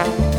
Bye.